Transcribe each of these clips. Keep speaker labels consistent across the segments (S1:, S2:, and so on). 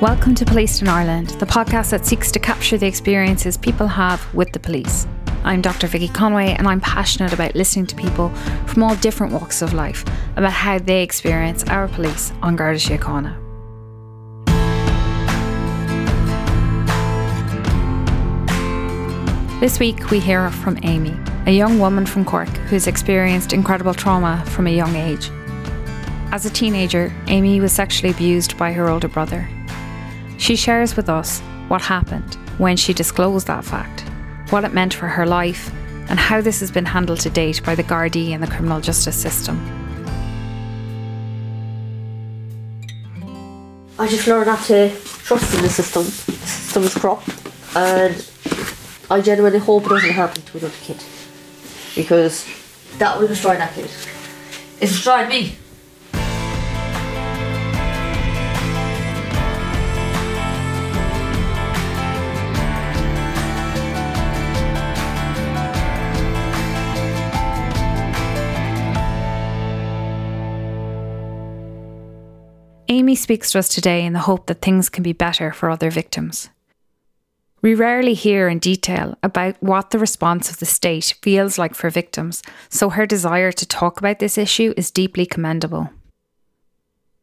S1: Welcome to Policed in Ireland, the podcast that seeks to capture the experiences people have with the police. I'm Dr. Vicky Conway, and I'm passionate about listening to people from all different walks of life about how they experience our police An Garda Síochána. This week, we hear from Amy, a young woman from Cork who's experienced incredible trauma from a young age. As a teenager, Amy was sexually abused by her older brother. She shares with us what happened when she disclosed that fact, what it meant for her life, and how this has been handled to date by the Gardaí and the criminal justice system.
S2: I just learned not to trust in the system. The system is corrupt, and I genuinely hope it doesn't happen to another kid because that will destroy that kid. It's destroyed me.
S1: Amy speaks to us today in the hope that things can be better for other victims. We rarely hear in detail about what the response of the state feels like for victims, so her desire to talk about this issue is deeply commendable.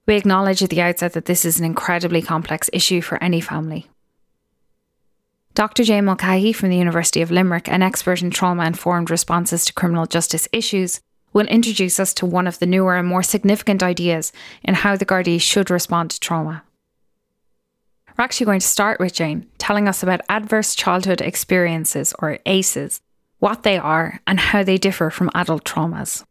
S1: We acknowledge at the outset that this is an incredibly complex issue for any family. Dr. Jane Mulcahy from the University of Limerick, an expert in trauma informed responses to criminal justice issues, will introduce us to one of the newer and more significant ideas in how the Gardaí should respond to trauma. We're actually going to start with Jane telling us about adverse childhood experiences, or ACEs, what they are, and how they differ from adult traumas.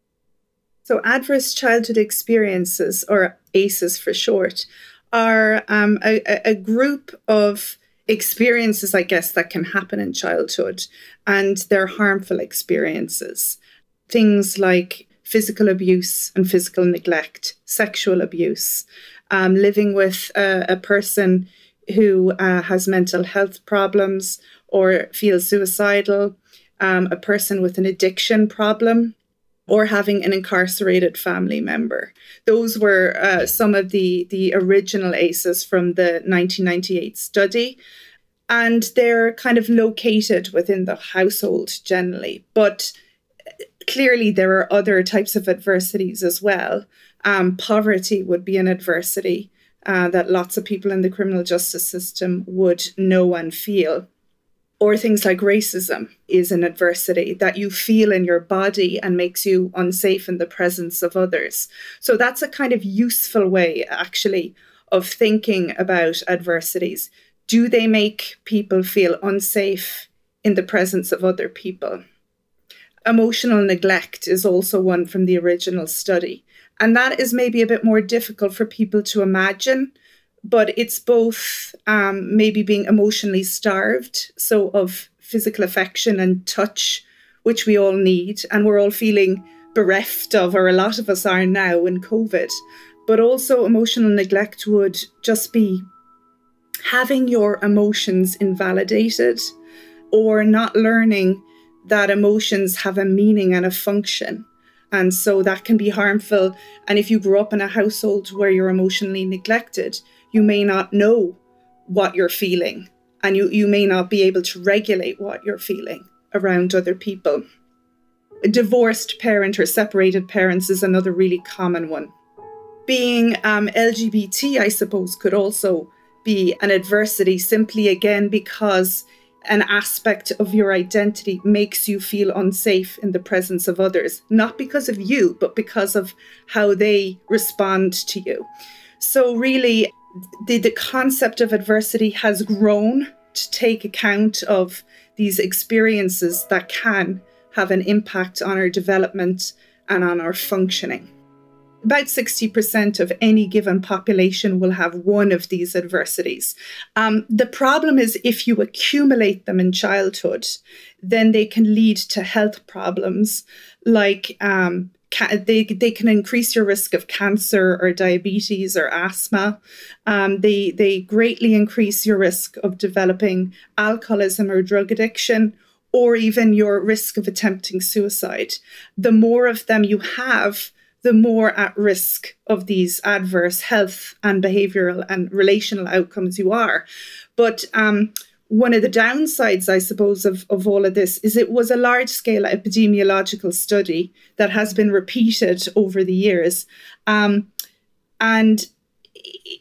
S3: So, adverse childhood experiences, or ACEs for short, are um, a, a group of experiences, I guess, that can happen in childhood, and they're harmful experiences. Things like physical abuse and physical neglect, sexual abuse, um, living with a, a person who uh, has mental health problems or feels suicidal, um, a person with an addiction problem, or having an incarcerated family member. Those were uh, some of the, the original ACEs from the 1998 study. And they're kind of located within the household generally. But clearly, there are other types of adversities as well. Um, poverty would be an adversity uh, that lots of people in the criminal justice system would know and feel. Or things like racism is an adversity that you feel in your body and makes you unsafe in the presence of others. So that's a kind of useful way, actually, of thinking about adversities. Do they make people feel unsafe in the presence of other people? Emotional neglect is also one from the original study. And that is maybe a bit more difficult for people to imagine, but it's both um, maybe being emotionally starved, so of physical affection and touch, which we all need, and we're all feeling bereft of, or a lot of us are now in COVID. But also, emotional neglect would just be having your emotions invalidated or not learning that emotions have a meaning and a function. And so that can be harmful. And if you grew up in a household where you're emotionally neglected, you may not know what you're feeling and you, you may not be able to regulate what you're feeling around other people. A divorced parent or separated parents is another really common one. Being um, LGBT, I suppose, could also be an adversity simply again because an aspect of your identity makes you feel unsafe in the presence of others, not because of you, but because of how they respond to you. So, really, the, the concept of adversity has grown to take account of these experiences that can have an impact on our development and on our functioning about 60% of any given population will have one of these adversities. Um, the problem is if you accumulate them in childhood, then they can lead to health problems like um, they, they can increase your risk of cancer or diabetes or asthma. Um, they, they greatly increase your risk of developing alcoholism or drug addiction or even your risk of attempting suicide. The more of them you have, the more at risk of these adverse health and behavioral and relational outcomes you are. But um, one of the downsides, I suppose, of, of all of this is it was a large scale epidemiological study that has been repeated over the years. Um, and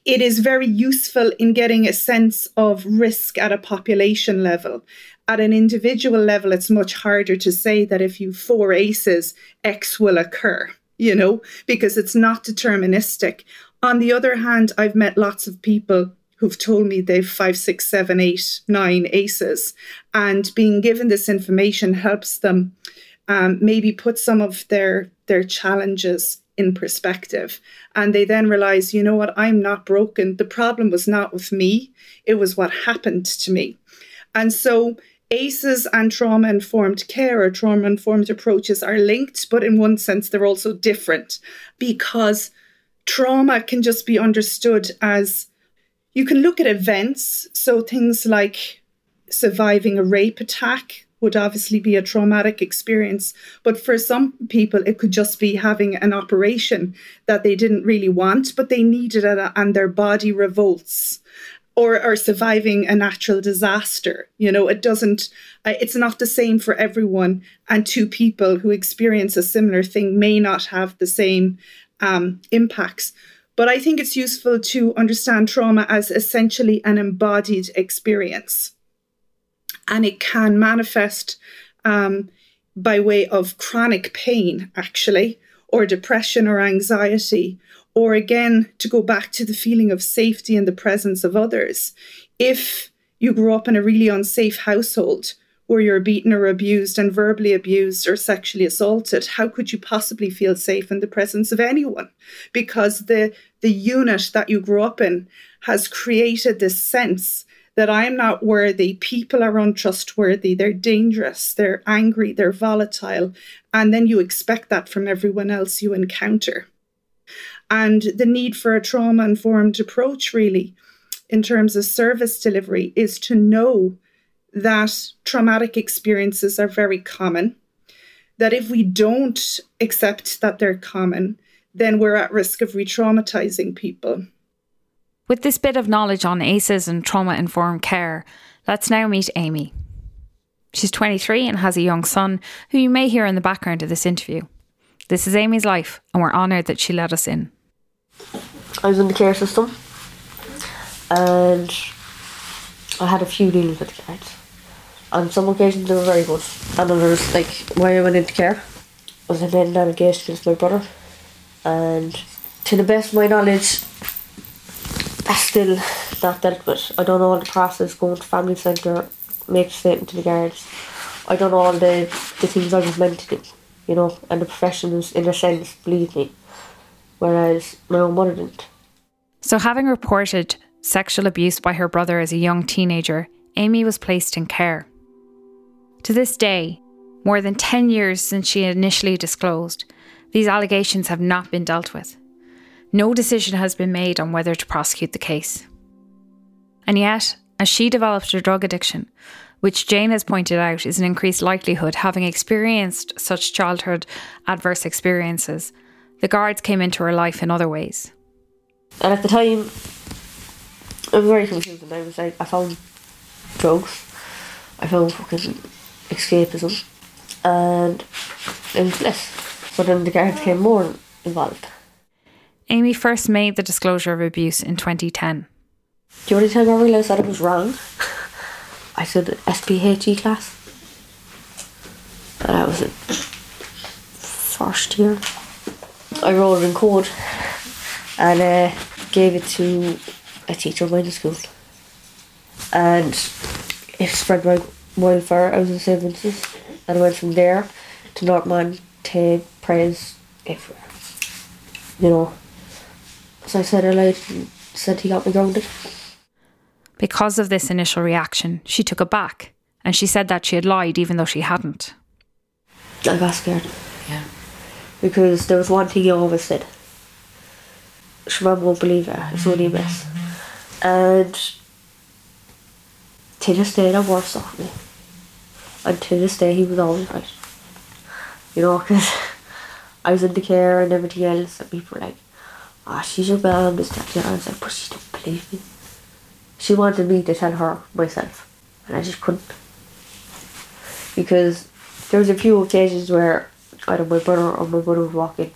S3: it is very useful in getting a sense of risk at a population level. At an individual level, it's much harder to say that if you four ACEs, X will occur, you know, because it's not deterministic. On the other hand, I've met lots of people who've told me they've five, six, seven, eight, nine ACEs. And being given this information helps them um, maybe put some of their their challenges in perspective. And they then realize, you know what, I'm not broken. The problem was not with me, it was what happened to me. And so ACEs and trauma informed care or trauma informed approaches are linked, but in one sense, they're also different because trauma can just be understood as you can look at events, so things like surviving a rape attack would obviously be a traumatic experience. But for some people, it could just be having an operation that they didn't really want, but they needed it and their body revolts. Or, or surviving a natural disaster. You know, it doesn't, it's not the same for everyone. And two people who experience a similar thing may not have the same um, impacts. But I think it's useful to understand trauma as essentially an embodied experience. And it can manifest um, by way of chronic pain, actually, or depression or anxiety, or again, to go back to the feeling of safety in the presence of others. If you grew up in a really unsafe household, where you're beaten or abused and verbally abused or sexually assaulted, how could you possibly feel safe in the presence of anyone? Because the the unit that you grew up in has created this sense that I'm not worthy, people are untrustworthy, they're dangerous, they're angry, they're volatile, and then you expect that from everyone else you encounter. And the need for a trauma informed approach, really, in terms of service delivery, is to know that traumatic experiences are very common. That if we don't accept that they're common, then we're at risk of re traumatizing people.
S1: With this bit of knowledge on ACEs and trauma informed care, let's now meet Amy. She's 23 and has a young son who you may hear in the background of this interview. This is Amy's life, and we're honoured that she let us in.
S2: I was in the care system and I had a few dealings with the kids. On some occasions they were very good. And others, like why I went into care, was I in an allegation against my brother. And to the best of my knowledge, that's still not dealt with. I don't know all the process going to family centre, make a statement to the guards. I don't know all the, the things I was meant to do, you know, and the professionals, in a sense, believe me. Whereas my own mother didn't.
S1: So, having reported sexual abuse by her brother as a young teenager, Amy was placed in care. To this day, more than 10 years since she initially disclosed, these allegations have not been dealt with. No decision has been made on whether to prosecute the case. And yet, as she developed her drug addiction, which Jane has pointed out is an increased likelihood having experienced such childhood adverse experiences, the guards came into her life in other ways.
S2: And at the time, it was very confusing. I was like, I found drugs, I found fucking escapism, and it was bliss. But then the guards became more involved.
S1: Amy first made the disclosure of abuse in 2010.
S2: The only time I realised that it was wrong, I said SPHE class. And I was in first year. I wrote it in code and uh, gave it to a teacher of mine in school. And it spread like wildfire. I was in St. Vincent's and I went from there to Northman to Pres everywhere. You know. So I said I lied said he got me grounded.
S1: Because of this initial reaction, she took it back and she said that she had lied even though she hadn't.
S2: I got scared. Yeah. Because there was one thing he always said. Mum won't believe it, it's only a mess. And to this day that works off me. And to this day he was always right. You know, because I was in the care and everything else, and people were like, "Ah, oh, she's your mum, this, that, other." I was like, "But she don't believe me." She wanted me to tell her myself, and I just couldn't because there was a few occasions where either my brother or my mother would walk in,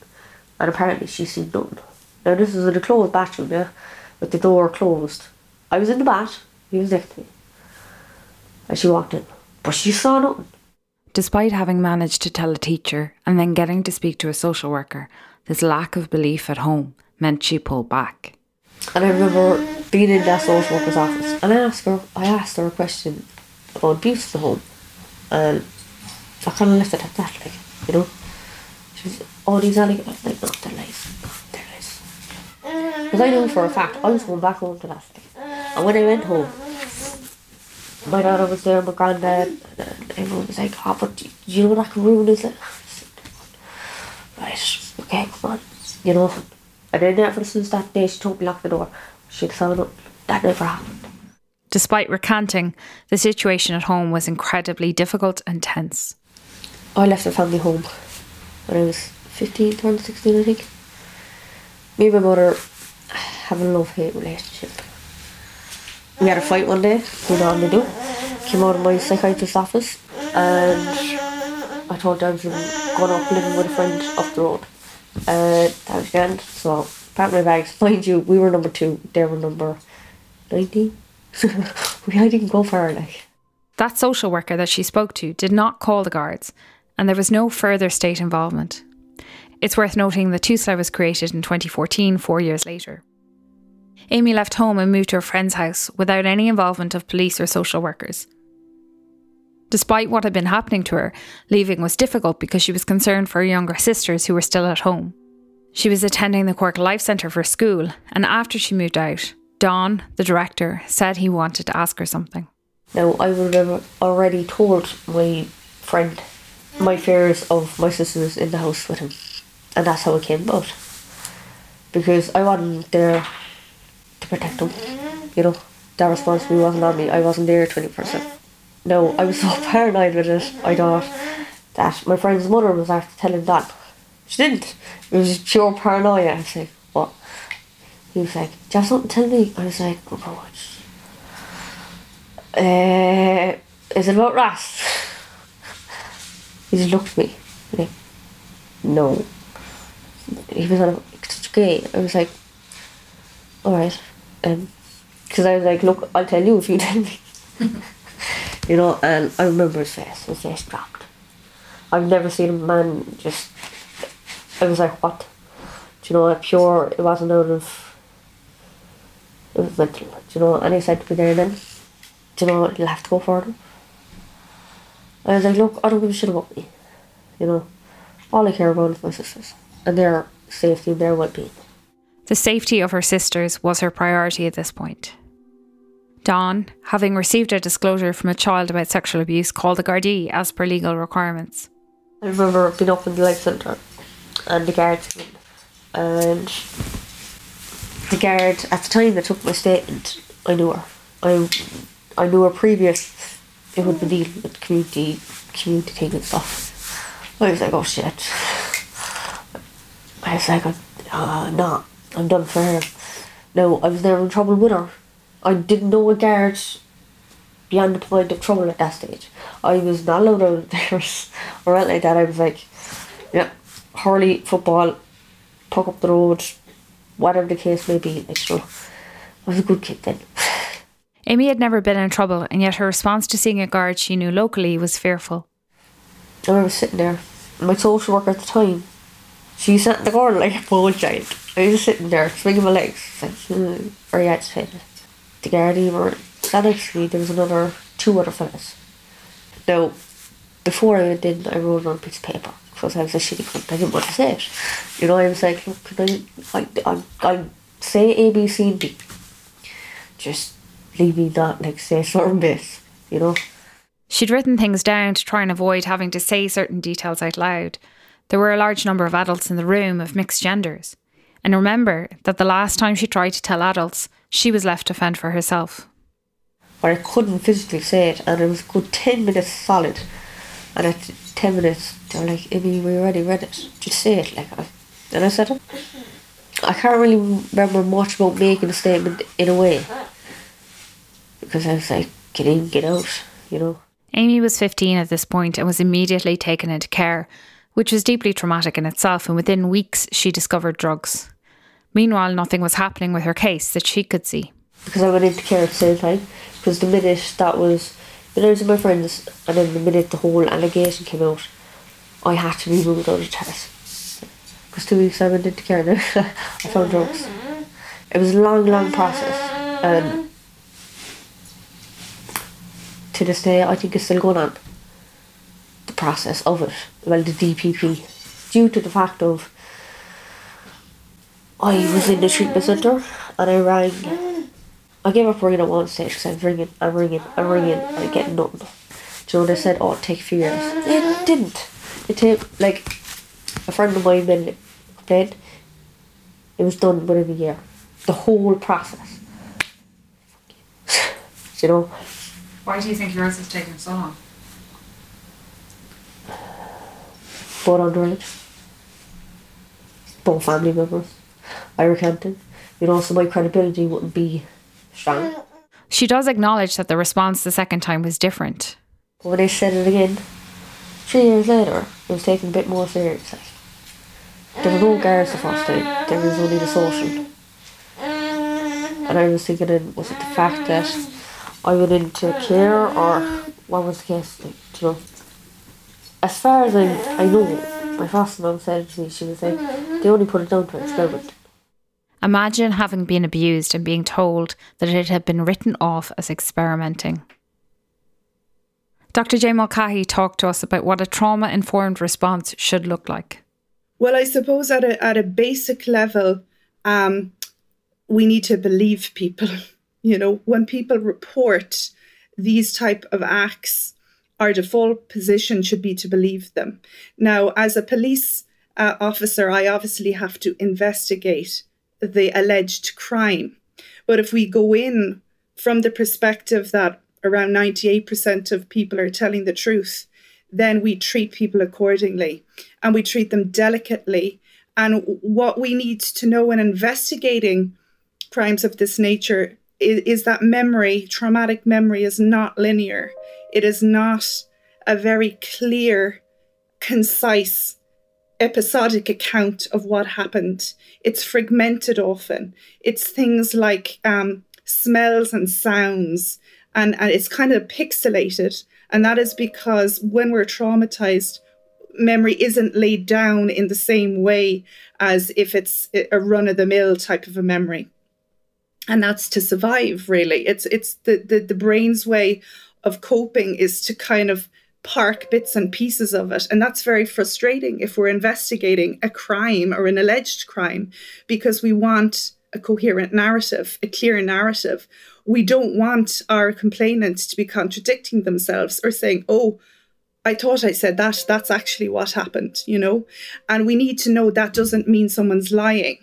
S2: and apparently she seen nothing. Now this was in a closed bathroom, yeah, with the door closed. I was in the bath. He was next to me, and she walked in, but she saw nothing.
S1: Despite having managed to tell a teacher and then getting to speak to a social worker, this lack of belief at home meant she pulled back.
S2: And I remember being in that social worker's office, and I asked her, I asked her a question about abuse at home, and I kind of left it at that, like you know. She was, oh, like, no, they're lies, no, they're lies. Because I know for a fact I was going back home to that. Like. And when I went home, my daughter was there, my granddad, and everyone was like, oh, but do you know that ruin is it? Right, okay, come on, you know. And then ever since that day, she told me lock the door. She'd found it. That never happened.
S1: Despite recanting, the situation at home was incredibly difficult and tense.
S2: I left the family home when I was 15, turned 16, I think. Me and my mother have a love hate relationship. We had a fight one day, we normally do. Came out of my psychiatrist's office and I told her I was going up living with a friend up the road. Uh, that was the end. So, packed my bags. Mind you, we were number two, they were number 19. we didn't go far, like.
S1: That social worker that she spoke to did not call the guards, and there was no further state involvement. It's worth noting that TUSLA was created in 2014, four years later. Amy left home and moved to a friend's house without any involvement of police or social workers. Despite what had been happening to her, leaving was difficult because she was concerned for her younger sisters who were still at home. She was attending the Cork Life Centre for school, and after she moved out, Don, the director, said he wanted to ask her something.
S2: Now, I would have already told my friend my fears of my sisters in the house with him, and that's how it came about. Because I wasn't there to protect them, you know, that responsibility wasn't on me. I wasn't there 20%. No, I was so paranoid with it, I thought that my friend's mother was after telling that. She didn't. It was pure paranoia. I was like, what? He was like, do you have something to tell me? I was like, oh God. Uh, is it about Ross? He just looked at me. Like, no. He was a, it's gay. I was like, alright. Um, because I was like, look, I'll tell you if you tell me. you know, and I remember his face. His face dropped. I've never seen a man just. I was like, what? Do you know, pure. It wasn't out of it was like, do you know, and he said to me there then, do you know, you'll have to go further. I was like, look, I don't give a shit about me. You know, all I care about is my sisters and their safety and their well being.
S1: The safety of her sisters was her priority at this point. Don, having received a disclosure from a child about sexual abuse, called the Gardaí as per legal requirements.
S2: I remember being up in the life centre and the guards came and the guard at the time that took my statement, I knew her. I I knew her previous. Would be dealing with community community and stuff. I was like, oh shit. I was like, uh, no, I'm done for her. No, I was never in trouble with her. I didn't know a guard beyond the point of trouble at that stage. I was not allowed out of there or anything like that. I was like, yeah, hurley, football, puck up the road, whatever the case may be. Like, so I was a good kid then.
S1: Amy had never been in trouble, and yet her response to seeing a guard she knew locally was fearful.
S2: I was sitting there. My social worker at the time, she sat in the corner like a pole giant. I was just sitting there, swinging my legs, like, mm, very agitated. The guard were to me, there was another, two other fellas. Now, before I went in, I wrote on a piece of paper because I was a shitty cunt. I didn't want to say it. You know, I was like, look, can I, I, I, I say A, B, C, and D. Just leave me not like say certain bits, you know.
S1: She'd written things down to try and avoid having to say certain details out loud. There were a large number of adults in the room of mixed genders. And remember that the last time she tried to tell adults, she was left to fend for herself.
S2: But I couldn't physically say it, and it was a good 10 minutes solid And at 10 minutes, they were like, Amy, we already read it. Just say it. Like, I, and I said it. I can't really remember much about making a statement in a way. Because I was like, get in, get out, you know.
S1: Amy was 15 at this point and was immediately taken into care, which was deeply traumatic in itself, and within weeks she discovered drugs. Meanwhile, nothing was happening with her case that she could see.
S2: Because I went into care at the same time. Because the minute that was, when I was with my friends, and then the minute the whole allegation came out, I had to be moved on the test. Because two weeks I went into care now, I found drugs. It was a long, long process. And to this day, I think it's still going on. The process of it. Well, the DPP. Due to the fact of I was in the treatment centre and I rang. I gave up ringing at one stage because I was ringing, I'm ringing, I'm ringing, and I get nothing. Know, they said, oh, it'd take a few years. It didn't. It took, like, a friend of mine then complained. It was done within a year. The whole process. you know?
S1: Why do you think yours has taken so long?
S2: Both underage. Both family members. I recanted. You know, so my credibility wouldn't be strong.
S1: She does acknowledge that the response the second time was different.
S2: But when I said it again, three years later, it was taken a bit more seriously. Like, there were no guards the first time, there was only the social. And I was thinking, was it the fact that I went into care or what was the case? Like, you know, as far as I, I know, my foster mum said to me, she was like, they only put it down to experiment.
S1: Imagine having been abused and being told that it had been written off as experimenting. Dr. Jane Mulcahy talked to us about what a trauma informed response should look like.
S3: Well, I suppose at a, at a basic level, um, we need to believe people. You know, when people report these type of acts, our default position should be to believe them. Now, as a police uh, officer, I obviously have to investigate the alleged crime. But if we go in from the perspective that around 98% of people are telling the truth, then we treat people accordingly and we treat them delicately. And what we need to know when investigating crimes of this nature is, is that memory, traumatic memory, is not linear. It is not a very clear, concise, episodic account of what happened. It's fragmented often. It's things like um, smells and sounds, and, and it's kind of pixelated. And that is because when we're traumatized, memory isn't laid down in the same way as if it's a run of the mill type of a memory. And that's to survive, really. It's it's the, the, the brain's way of coping is to kind of park bits and pieces of it. And that's very frustrating if we're investigating a crime or an alleged crime because we want a coherent narrative, a clear narrative. We don't want our complainants to be contradicting themselves or saying, oh, I thought I said that. That's actually what happened, you know? And we need to know that doesn't mean someone's lying.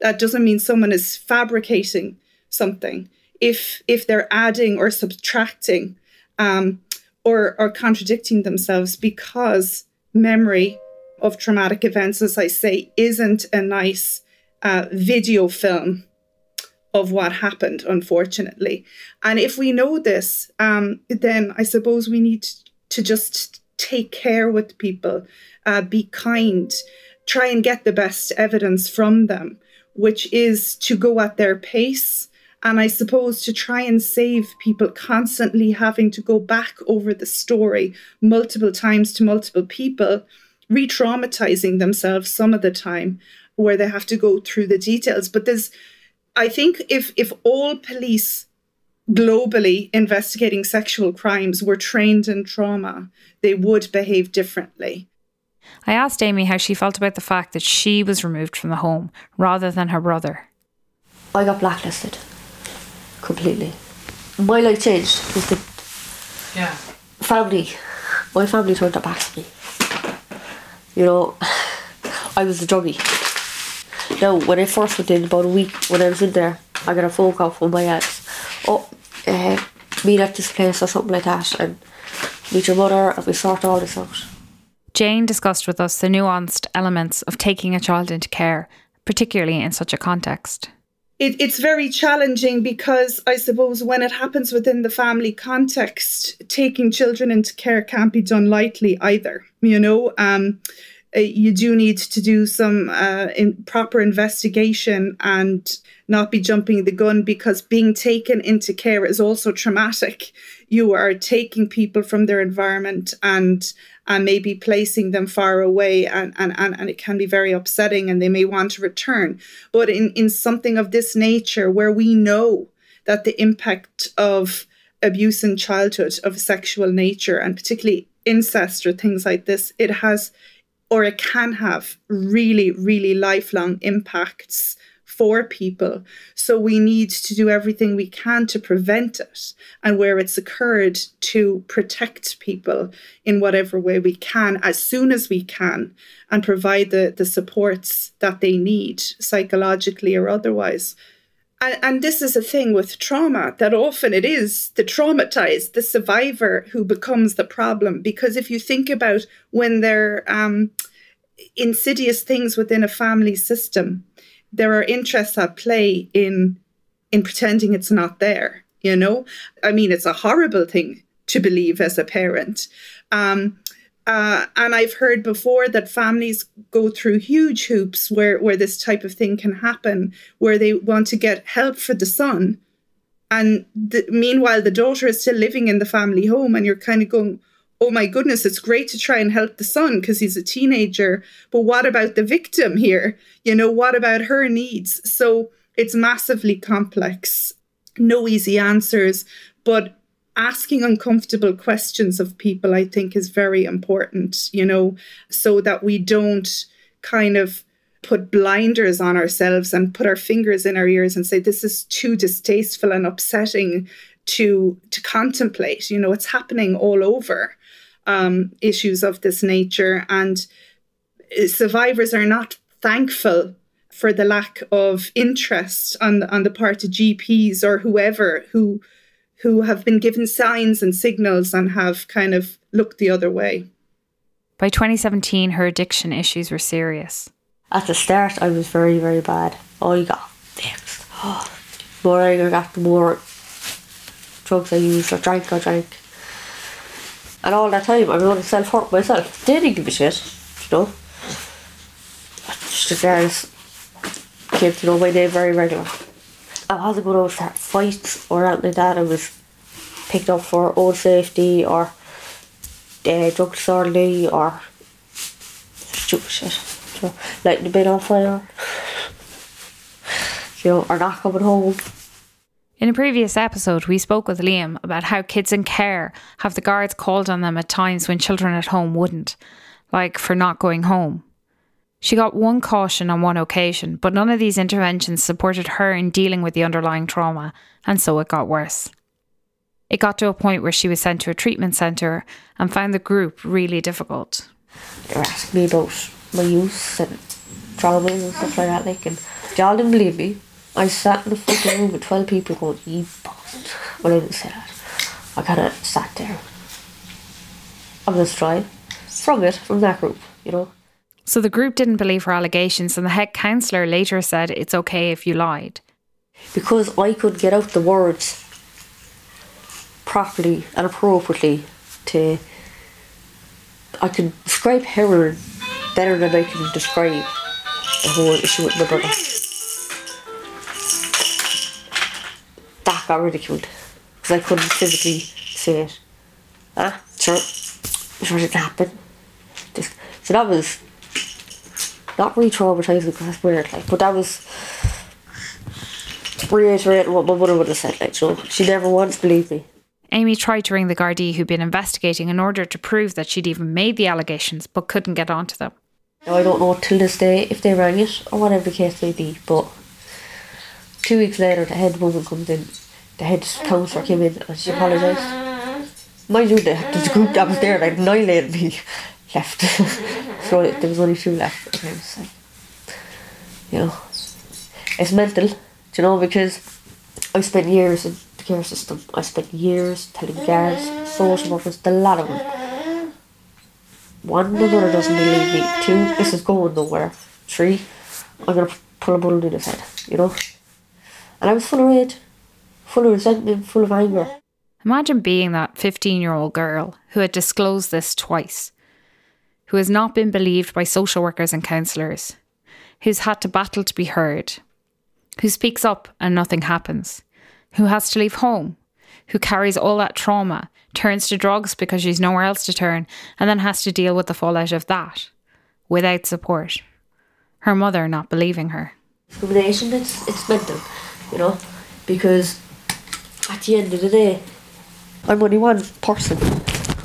S3: That doesn't mean someone is fabricating something. If if they're adding or subtracting um, or, or contradicting themselves because memory of traumatic events, as I say, isn't a nice uh, video film of what happened, unfortunately. And if we know this, um, then I suppose we need to just take care with people, uh, be kind, try and get the best evidence from them, which is to go at their pace and I suppose to try and save people constantly having to go back over the story multiple times to multiple people, re traumatizing themselves some of the time, where they have to go through the details. But there's, I think, if if all police globally investigating sexual crimes were trained in trauma, they would behave differently.
S1: I asked Amy how she felt about the fact that she was removed from the home rather than her brother.
S2: I got blacklisted completely. My life changed because the
S1: yeah.
S2: family, my family turned their back on me. You know, I was a druggie. Now, when I first went in, about a week when I was in there, I got a phone call from my ex. Oh, uh, meet at this place or something like that. And meet your mother and we sort all this out.
S1: Jane discussed with us the nuanced elements of taking a child into care, particularly in such a context.
S3: It, it's very challenging because I suppose when it happens within the family context, taking children into care can't be done lightly either. You know, um, uh, you do need to do some uh, in proper investigation and not be jumping the gun because being taken into care is also traumatic. You are taking people from their environment and and maybe placing them far away and, and, and, and it can be very upsetting and they may want to return. But in, in something of this nature where we know that the impact of abuse in childhood of sexual nature and particularly incest or things like this, it has or it can have really, really lifelong impacts for people. So we need to do everything we can to prevent it and where it's occurred to protect people in whatever way we can as soon as we can and provide the, the supports that they need psychologically or otherwise. And, and this is a thing with trauma that often it is the traumatized, the survivor who becomes the problem. Because if you think about when they're um, insidious things within a family system, there are interests at play in in pretending it's not there. You know, I mean, it's a horrible thing to believe as a parent. Um, uh, and I've heard before that families go through huge hoops where, where this type of thing can happen, where they want to get help for the son. And the, meanwhile, the daughter is still living in the family home, and you're kind of going, oh my goodness, it's great to try and help the son because he's a teenager. But what about the victim here? You know, what about her needs? So it's massively complex, no easy answers, but asking uncomfortable questions of people, I think, is very important, you know, so that we don't kind of put blinders on ourselves and put our fingers in our ears and say this is too distasteful and upsetting to to contemplate you know it's happening all over um, issues of this nature. And survivors are not thankful for the lack of interest on on the part of GPs or whoever who who have been given signs and signals and have kind of looked the other way.
S1: By 2017, her addiction issues were serious.
S2: At the start, I was very, very bad. I got fixed. Oh, the more I got, the more drugs I used or drank, I drank. And all that time, I was only self hurt myself. They didn't give a shit, you know. Just the girls came to know my name very regular. I wasn't going to start fights or anything like that. I was picked up for own safety or uh, drug disorderly or stupid shit. Know, lighting the bin on fire. You know, or not coming home.
S1: In a previous episode, we spoke with Liam about how kids in care have the guards called on them at times when children at home wouldn't, like for not going home. She got one caution on one occasion, but none of these interventions supported her in dealing with the underlying trauma, and so it got worse. It got to a point where she was sent to a treatment centre and found the group really difficult.
S2: They were asking me about my use and trauma and stuff like that, like, and they all didn't believe me. I sat in the fucking room with 12 people going, you bastard. Well, I didn't say that. I kind of sat there. I'm just trying. From it, from that group, you know.
S1: So the group didn't believe her allegations, and the head counsellor later said it's okay if you lied.
S2: Because I could get out the words properly and appropriately to. I could describe heroin better than I can describe the whole issue with my brother. Got ridiculed because I couldn't physically say it. Ah, sure, sure it happened. This, so that was not re traumatizing because that's weird, like, but that was reiterating what my mother would have said, like, so she never once believed me.
S1: Amy tried to ring the Gardaí who'd been investigating in order to prove that she'd even made the allegations, but couldn't get onto them.
S2: Now, I don't know till this day if they rang it or whatever the case may be, but two weeks later, the head woman comes in the head counsellor came in and she apologised. Mind you, the, the group that was there, like nine me, left. so there was only two left. Okay, so, you know, it's mental, you know, because I spent years in the care system. I spent years telling guards, social workers, the lot of them. One, the mother doesn't believe me. Two, this is going nowhere. Three, I'm gonna pull a bullet in his head, you know? And I was full of rage, full of resentment, full of anger.
S1: Imagine being that 15 year old girl who had disclosed this twice, who has not been believed by social workers and counsellors, who's had to battle to be heard, who speaks up and nothing happens, who has to leave home, who carries all that trauma, turns to drugs because she's nowhere else to turn, and then has to deal with the fallout of that without support. Her mother not believing her.
S2: Discrimination, it's, it's mental, you know? Because at the end of the day, I'm only one person.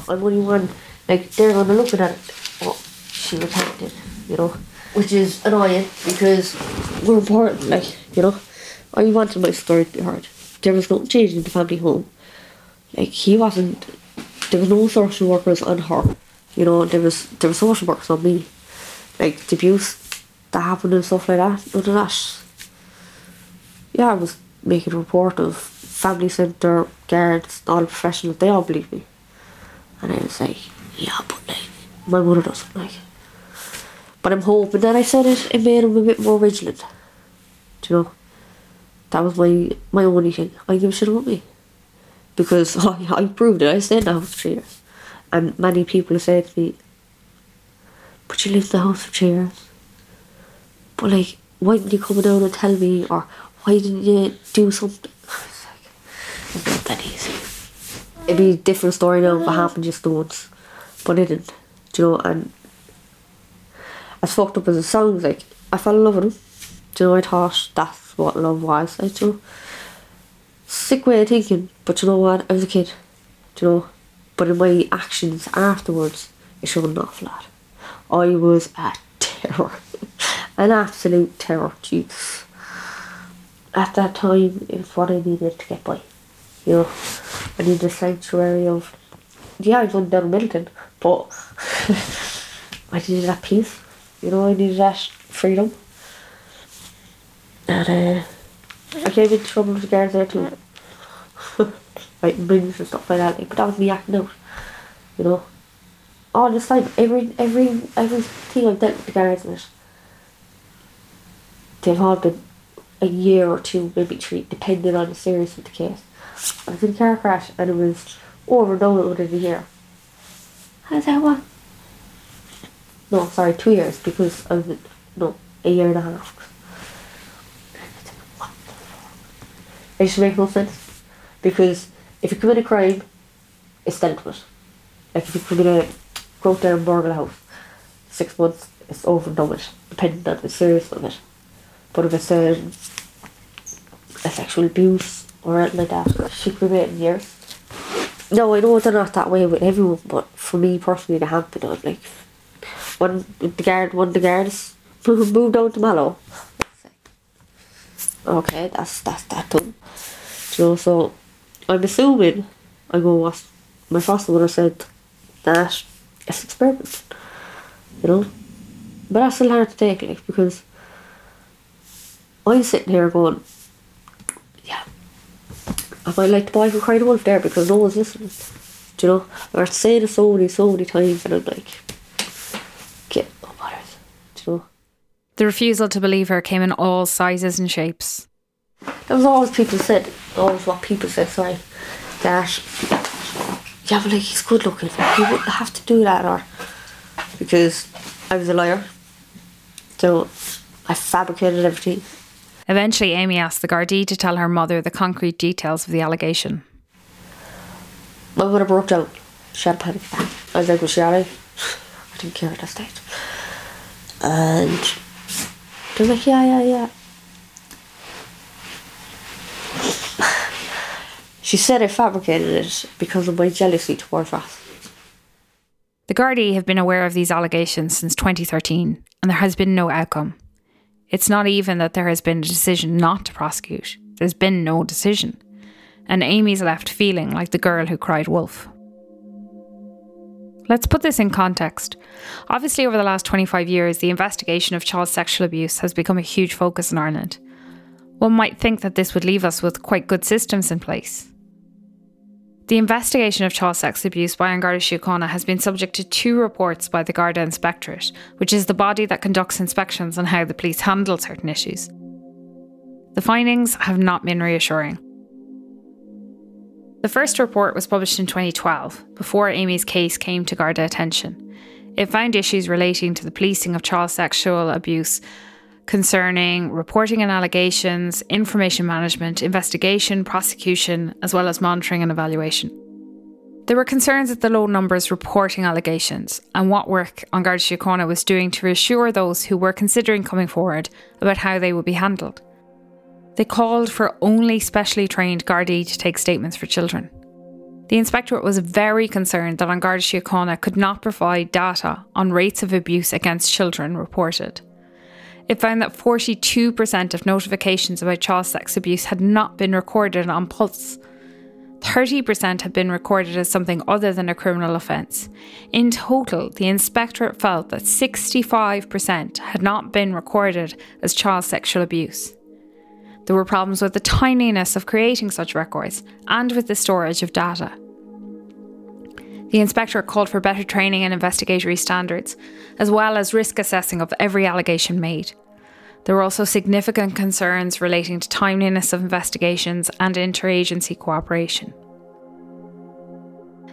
S2: I'm only one, like, they're gonna look at it, oh, she repented, you know? Which is annoying because we're important, like, you know? I wanted my story to be heard. There was no change in the family home. Like, he wasn't, there was no social workers on her, you know? There was, there was social workers on me. Like, the abuse that happened and stuff like that, none of that. Yeah, I was making a report of family centre, guards, all the professionals, they all believe me. And I was like, yeah, but like, my mother doesn't like. But I'm hoping that I said it, it made him a bit more vigilant. Do you know? That was my my only thing. I give a shit about me. Because I, I proved it, I stayed in the house for years. And many people said to me, but you lived in the house for years. But like, why didn't you come down and tell me? Or why didn't you do something? It's not that easy. It'd be a different story now if it happened just once. But it didn't. Do you know, and as fucked up as it sounds, like, I fell in love with him. Do you know, I thought that's what love was. Like, do sick way of thinking, but you know what? I was a kid. Do you know? But in my actions afterwards, it showed awful lot. I was a terror. An absolute terror, Jesus. At that time, it was what I needed to get by. You needed a sanctuary of. Yeah, I was down Milton, but I needed that peace. You know, I needed that freedom. And uh, I came into trouble with the guards there too. like rings and stuff like that. Like, but that was me acting out. You know, all this time, every every everything I've dealt with the guards with, they've all been a year or two, maybe three, depending on the seriousness of the case. I was in a car crash and it was over and done within a year. How's that one? No, sorry, two years because I was no a year and a half. It just make no sense because if you commit a crime, it's dealt with. Like if you commit a go out there and burgle a house, six months it's over and done with, depending on the seriousness of it. But if it's um, a sexual abuse or like that, she could be years. No, I know they're not that way with everyone, but for me personally, they have been on. Like, when the guard, one the guards moved down to Mallow. Okay, that's that's that done. You know, so I'm assuming I go what my foster mother said that it's experiment. You know? But that's still hard to take, like, because I'm sitting here going, I might like the boy who cried wolf there because no one's listening. Do you know? I've saying it so many, so many times, and I'm like, get up on it. Do you know?
S1: The refusal to believe her came in all sizes and shapes.
S2: There was always people said, always what people said, sorry, that, yeah, but like, he's good looking. He wouldn't have to do that, or, because I was a liar. So, I fabricated everything.
S1: Eventually, Amy asked the Gardaí to tell her mother the concrete details of the allegation.
S2: My mother broke down. She had a panic. I was like, was she alright? I didn't care at that stage. And they're like, yeah, yeah, yeah. she said I fabricated it because of my jealousy towards Ross.
S1: The Gardaí have been aware of these allegations since 2013, and there has been no outcome. It's not even that there has been a decision not to prosecute, there's been no decision. And Amy's left feeling like the girl who cried wolf. Let's put this in context. Obviously, over the last 25 years, the investigation of child sexual abuse has become a huge focus in Ireland. One might think that this would leave us with quite good systems in place. The investigation of child sex abuse by An Garda Síochána has been subject to two reports by the Garda Inspectorate, which is the body that conducts inspections on how the police handle certain issues. The findings have not been reassuring. The first report was published in 2012, before Amy's case came to Garda attention. It found issues relating to the policing of child sexual abuse concerning reporting and allegations, information management, investigation, prosecution, as well as monitoring and evaluation. There were concerns at the low numbers reporting allegations and what work An Garda Síochána was doing to reassure those who were considering coming forward about how they would be handled. They called for only specially trained Gardaí to take statements for children. The inspectorate was very concerned that An Garda Síochána could not provide data on rates of abuse against children reported. It found that 42% of notifications about child sex abuse had not been recorded on Pulse. 30% had been recorded as something other than a criminal offence. In total, the inspectorate felt that 65% had not been recorded as child sexual abuse. There were problems with the timeliness of creating such records and with the storage of data. The inspector called for better training and investigatory standards, as well as risk assessing of every allegation made. There were also significant concerns relating to timeliness of investigations and interagency cooperation.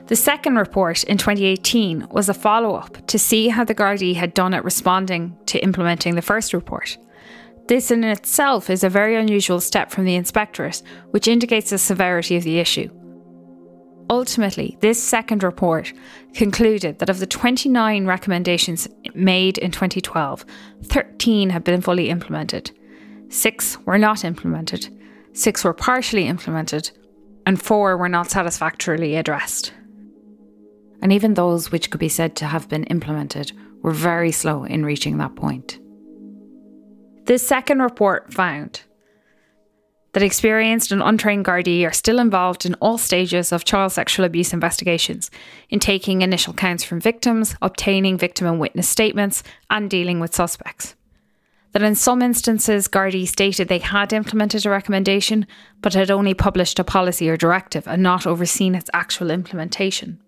S1: The second report in 2018 was a follow up to see how the Gardaí had done at responding to implementing the first report. This in itself is a very unusual step from the inspectorate, which indicates the severity of the issue. Ultimately, this second report concluded that of the 29 recommendations made in 2012, 13 had been fully implemented, six were not implemented, six were partially implemented, and four were not satisfactorily addressed. And even those which could be said to have been implemented were very slow in reaching that point. This second report found that experienced and untrained Gardaí are still involved in all stages of child sexual abuse investigations, in taking initial counts from victims, obtaining victim and witness statements, and dealing with suspects. That in some instances, Gardaí stated they had implemented a recommendation, but had only published a policy or directive and not overseen its actual implementation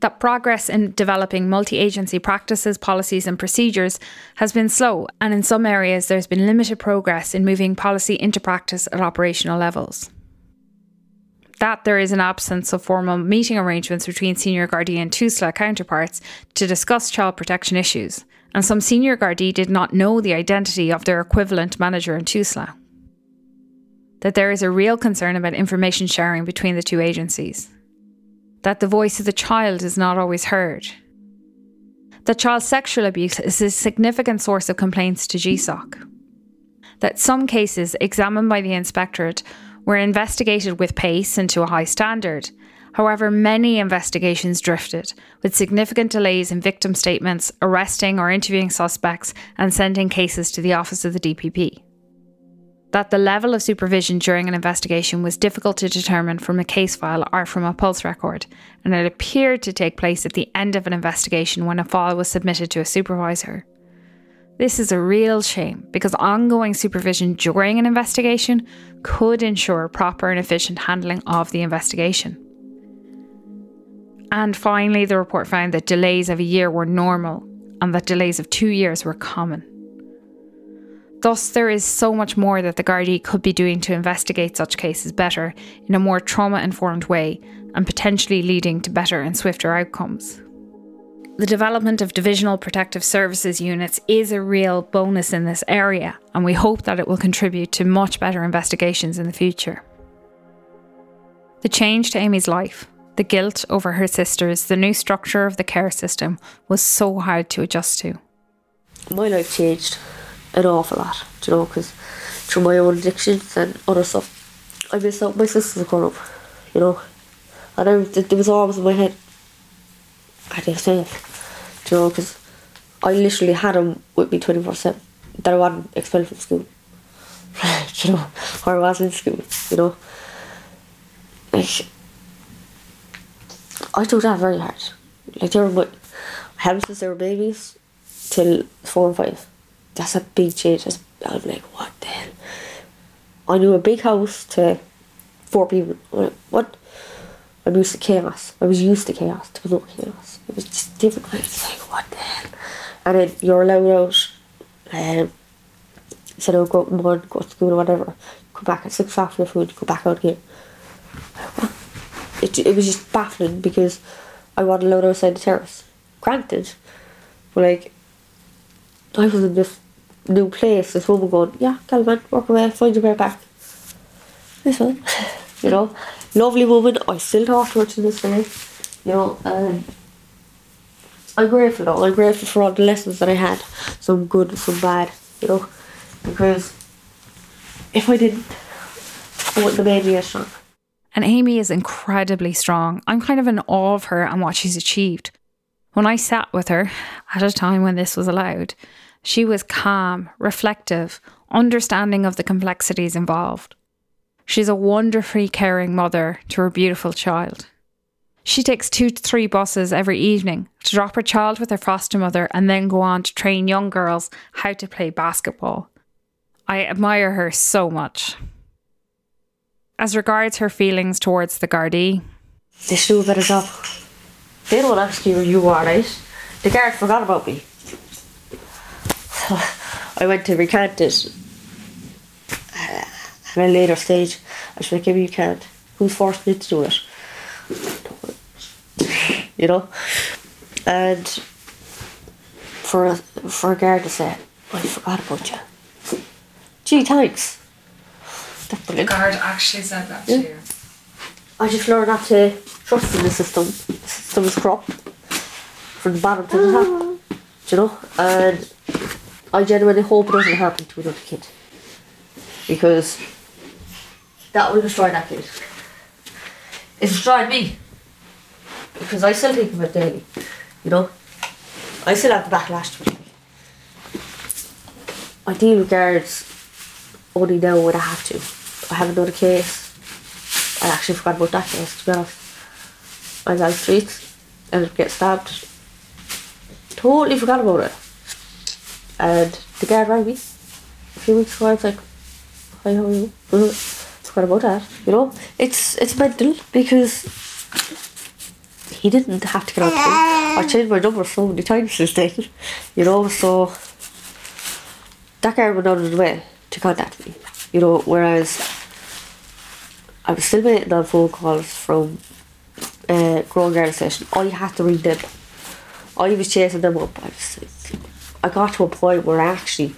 S1: that progress in developing multi agency practices, policies, and procedures has been slow, and in some areas there's been limited progress in moving policy into practice at operational levels. That there is an absence of formal meeting arrangements between senior Gardaí and TUSLA counterparts to discuss child protection issues, and some senior Gardaí did not know the identity of their equivalent manager in TUSLA. That there is a real concern about information sharing between the two agencies that the voice of the child is not always heard. That child sexual abuse is a significant source of complaints to GSOC. That some cases examined by the inspectorate were investigated with pace and to a high standard. However, many investigations drifted, with significant delays in victim statements, arresting or interviewing suspects, and sending cases to the Office of the DPP that the level of supervision during an investigation was difficult to determine from a case file or from a pulse record, and it appeared to take place at the end of an investigation when a file was submitted to a supervisor. This is a real shame because ongoing supervision during an investigation could ensure proper and efficient handling of the investigation. And finally, the report found that delays of a year were normal and that delays of two years were common. Thus, there is so much more that the Gardaí could be doing to investigate such cases better in a more trauma informed way and potentially leading to better and swifter outcomes. The development of divisional protective services units is a real bonus in this area, and we hope that it will contribute to much better investigations in the future. The change to Amy's life, the guilt over her sisters, the new structure of the care system was so hard to adjust to.
S2: My life changed an awful lot, you know, because through my own addictions and other stuff, I missed out my sisters growing up, you know. And I, there was always in my head, I did safe, you know, because I literally had them with me 24 7, that I wasn't expelled from school, you know, or I was in school, you know. Like, I took that very hard. Like, they were my, helped since they were babies till four and five that's a big change. That's, I'm like, what the hell? I knew a big house to four people. What? I'm used to chaos. I was used to chaos. There was no chaos. It was just different. I was like, what the hell? And then you're allowed out. Um, said would go out in the morning, go to school or whatever. Come back at six for your food, go back out again. It, it was just baffling because I wasn't allowed outside the terrace. Granted, but like, I was in this new place, this woman going, yeah, Calvin, work away, find your way back. This one, you know, lovely woman. I still talk to her to this day, you know. Um, I'm grateful though. I'm grateful for all the lessons that I had, some good, some bad, you know, because if I didn't, I wouldn't have made me as strong.
S1: And Amy is incredibly strong. I'm kind of in awe of her and what she's achieved. When I sat with her at a time when this was allowed, she was calm, reflective, understanding of the complexities involved. She's a wonderfully caring mother to her beautiful child. She takes two to three buses every evening to drop her child with her foster mother and then go on to train young girls how to play basketball. I admire her so much. As regards her feelings towards the Gardaí,
S2: They better job. They don't ask you you are, right? The guard forgot about me. I went to recant this at a later stage. I should like, give you can't. Who's forced me to do it? You know? And for a, for a guard to say, I forgot about you. Gee, thanks. Brilliant.
S1: guard actually said that
S2: to you. I just learned not to trust in the system. The system is corrupt from the bottom to the top. You know? And I genuinely hope it doesn't happen to another kid. Because that will destroy that kid. It destroyed me. Because I still think it daily. You know? I still have the backlash to. I deal with guards only now when I have to. I have another case. I actually forgot about that case, to be honest. I the streets, up getting stabbed. Totally forgot about it. And the guard rang me a few weeks ago. I was like, "Hi, how are you?" forgot about that. You know, it's it's mental because he didn't have to get out. I changed my number so many times since then. You know, so that guy went out of the way to contact me. You know, whereas I was still waiting on phone calls from uh, Grown Garda Station. I had to ring them. I was chasing them up. I, was, I got to a point where I actually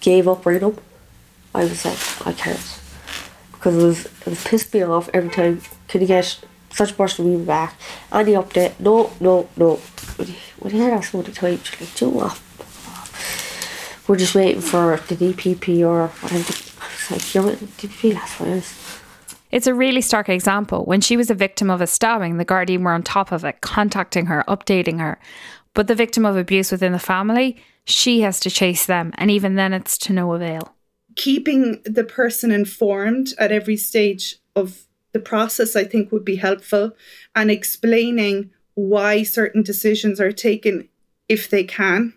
S2: gave up reading them. I was like, I can't. Because it was, it was pissed me off every time. Can you get such a person we back? Any update? No, no, no. When you, hear that so many times, you're like, do you what? We're just waiting for the DPP or whatever. It's like, you're DPP last five years.
S1: It's a really stark example. When she was a victim of a stabbing, the Gardaí were on top of it, contacting her, updating her. But the victim of abuse within the family, she has to chase them, and even then it's to no avail.
S3: Keeping the person informed at every stage of the process, I think, would be helpful, and explaining why certain decisions are taken if they can.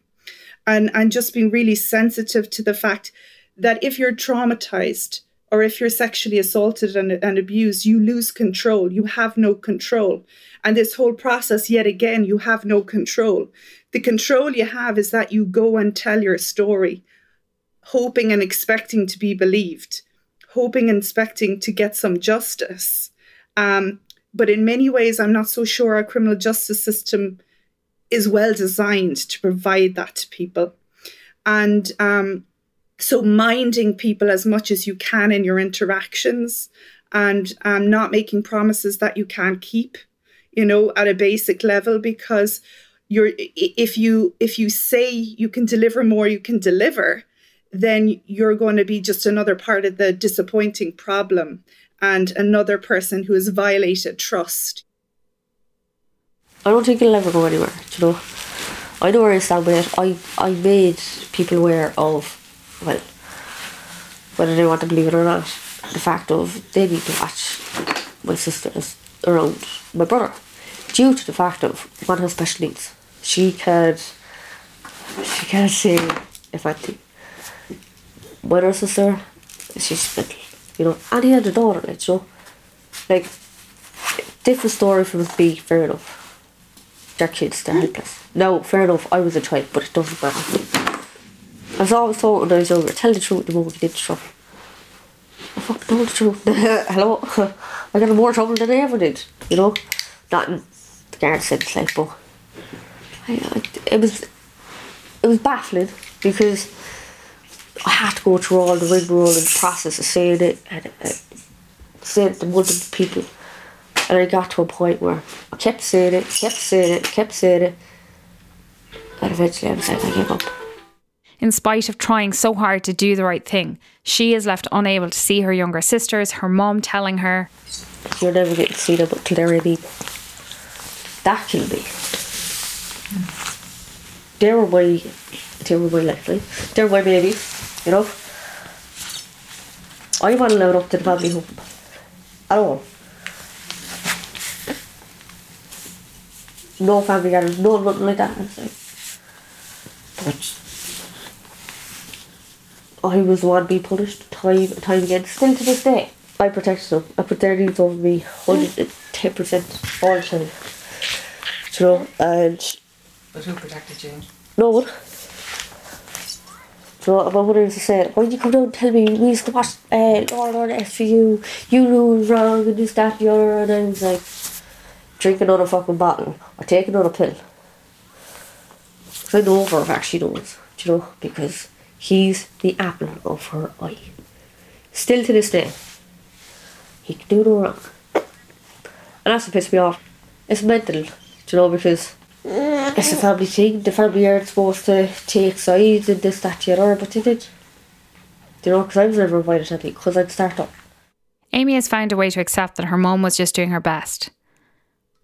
S3: And, and just being really sensitive to the fact that if you're traumatized, or if you're sexually assaulted and, and abused, you lose control. You have no control. And this whole process, yet again, you have no control. The control you have is that you go and tell your story, hoping and expecting to be believed, hoping and expecting to get some justice. Um, but in many ways, I'm not so sure our criminal justice system is well designed to provide that to people. And um, so minding people as much as you can in your interactions and um, not making promises that you can't keep you know at a basic level because you're if you if you say you can deliver more you can deliver then you're going to be just another part of the disappointing problem and another person who has violated trust.
S2: I don't think it'll ever go anywhere you know? I know where i stand with it i i made people aware of well, whether they want to believe it or not, the fact of they need to watch my sisters around my brother due to the fact of one has special needs. She can't, she can't say if anything. My other sister, she's mental, you know, and he had a daughter, like, you know, like different story from me, fair enough. They're kids, they're hmm? helpless. No, fair enough, I was a child, but it doesn't matter. I always told when I was younger, tell the truth the moment you get in trouble. I fucking told the truth. Hello? I got in more trouble than I ever did, you know? Not in the guard sense, like, but I, I, it was it was baffling because I had to go through all the rigmarole and process of saying it and uh, saying it to multiple people. And I got to a point where I kept saying it, kept saying it, kept saying it. And eventually I was like, I give up.
S1: In spite of trying so hard to do the right thing, she is left unable to see her younger sisters, her mom telling her,
S2: You're never getting to see them until they're 18. That killed me. They were my, they were my lifeline. They were my babies, you know. I wasn't allowed up to the family home at all. No family gathering, no nothing like that. But I was the one being punished time and time again. Still to this day, I protected them. I put their needs over me 110% all the time. You know, and
S4: But who protected you?
S2: no one. So my mother used to say, why did you come down and tell me we used to watch uh, Law and SVU, you knew it was wrong and this, that, and the other, and I was like, drink another fucking bottle, or take another pill. So I know for a fact she knows, do you know, because he's the apple of her eye. Still to this day, he can do no wrong. And that's what pissed me off. It's mental, do you know, because it's a family thing. The family aren't supposed to take sides in this, that, the other, but they did. Do you know, because I was never invited to because I'd start up.
S1: Amy has found a way to accept that her mum was just doing her best.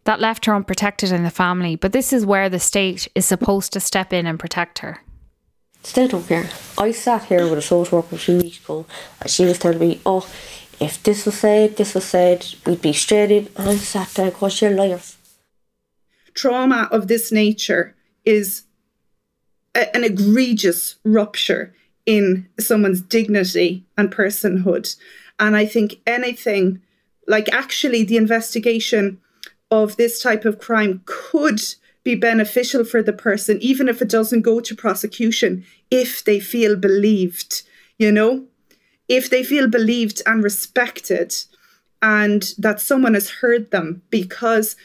S1: That left her unprotected in the family, but this is where the state is supposed to step in and protect her.
S2: Still don't care. I sat here with a social worker a few weeks ago, and she was telling me, oh, if this was said, this was said, we'd be straight in. And I sat there, because you're liars.
S3: trauma of this nature is a- an egregious rupture in someone's dignity and personhood. And I think anything like actually the investigation of this type of crime could be beneficial for the person, even if it doesn't go to prosecution, if they feel believed, you know? If they feel believed and respected and that someone has heard them because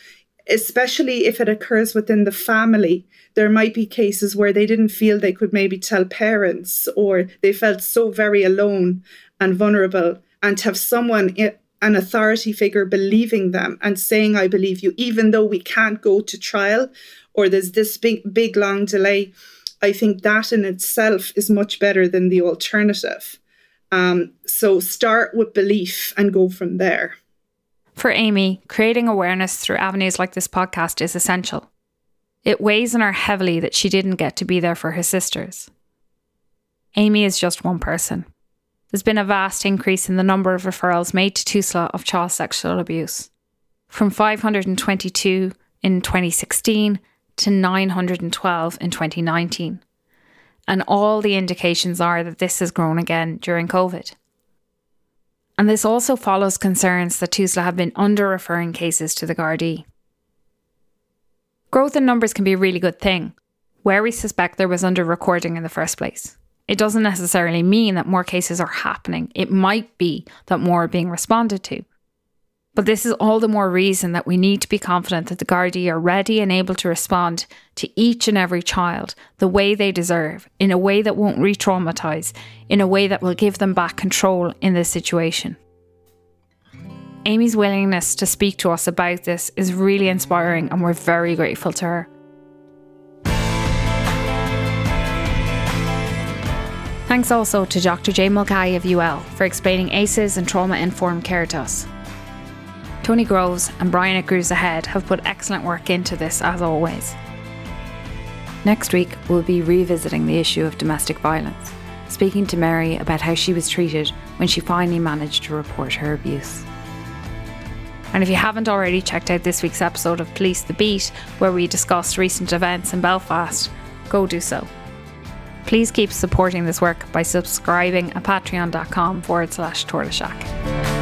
S3: especially if it occurs within the family, there might be cases where they didn't feel they could maybe tell parents or they felt so very alone and vulnerable. And to have someone, an authority figure, believing them and saying, I believe you, even though we can't go to trial or there's this big, big, long delay, I think that in itself is much better than the alternative. Um, so start with belief and go from there.
S1: For Amy, creating awareness through avenues like this podcast is essential. It weighs on her heavily that she didn't get to be there for her sisters. Amy is just one person. There's been a vast increase in the number of referrals made to TUSLA of child sexual abuse, from 522 in 2016 to 912 in 2019. And all the indications are that this has grown again during COVID. And this also follows concerns that TUSLA have been under referring cases to the Gardaí. Growth in numbers can be a really good thing, where we suspect there was under recording in the first place. It doesn't necessarily mean that more cases are happening, it might be that more are being responded to. But this is all the more reason that we need to be confident that the Gardaí are ready and able to respond to each and every child the way they deserve, in a way that won't re traumatise, in a way that will give them back control in this situation. Amy's willingness to speak to us about this is really inspiring, and we're very grateful to her. Thanks also to Dr. Jane Mulcahy of UL for explaining ACEs and trauma informed care to us. Tony Groves and Brian at Ahead have put excellent work into this as always. Next week, we'll be revisiting the issue of domestic violence, speaking to Mary about how she was treated when she finally managed to report her abuse. And if you haven't already checked out this week's episode of Police the Beat, where we discussed recent events in Belfast, go do so. Please keep supporting this work by subscribing at patreon.com forward slash Tortoise Shack.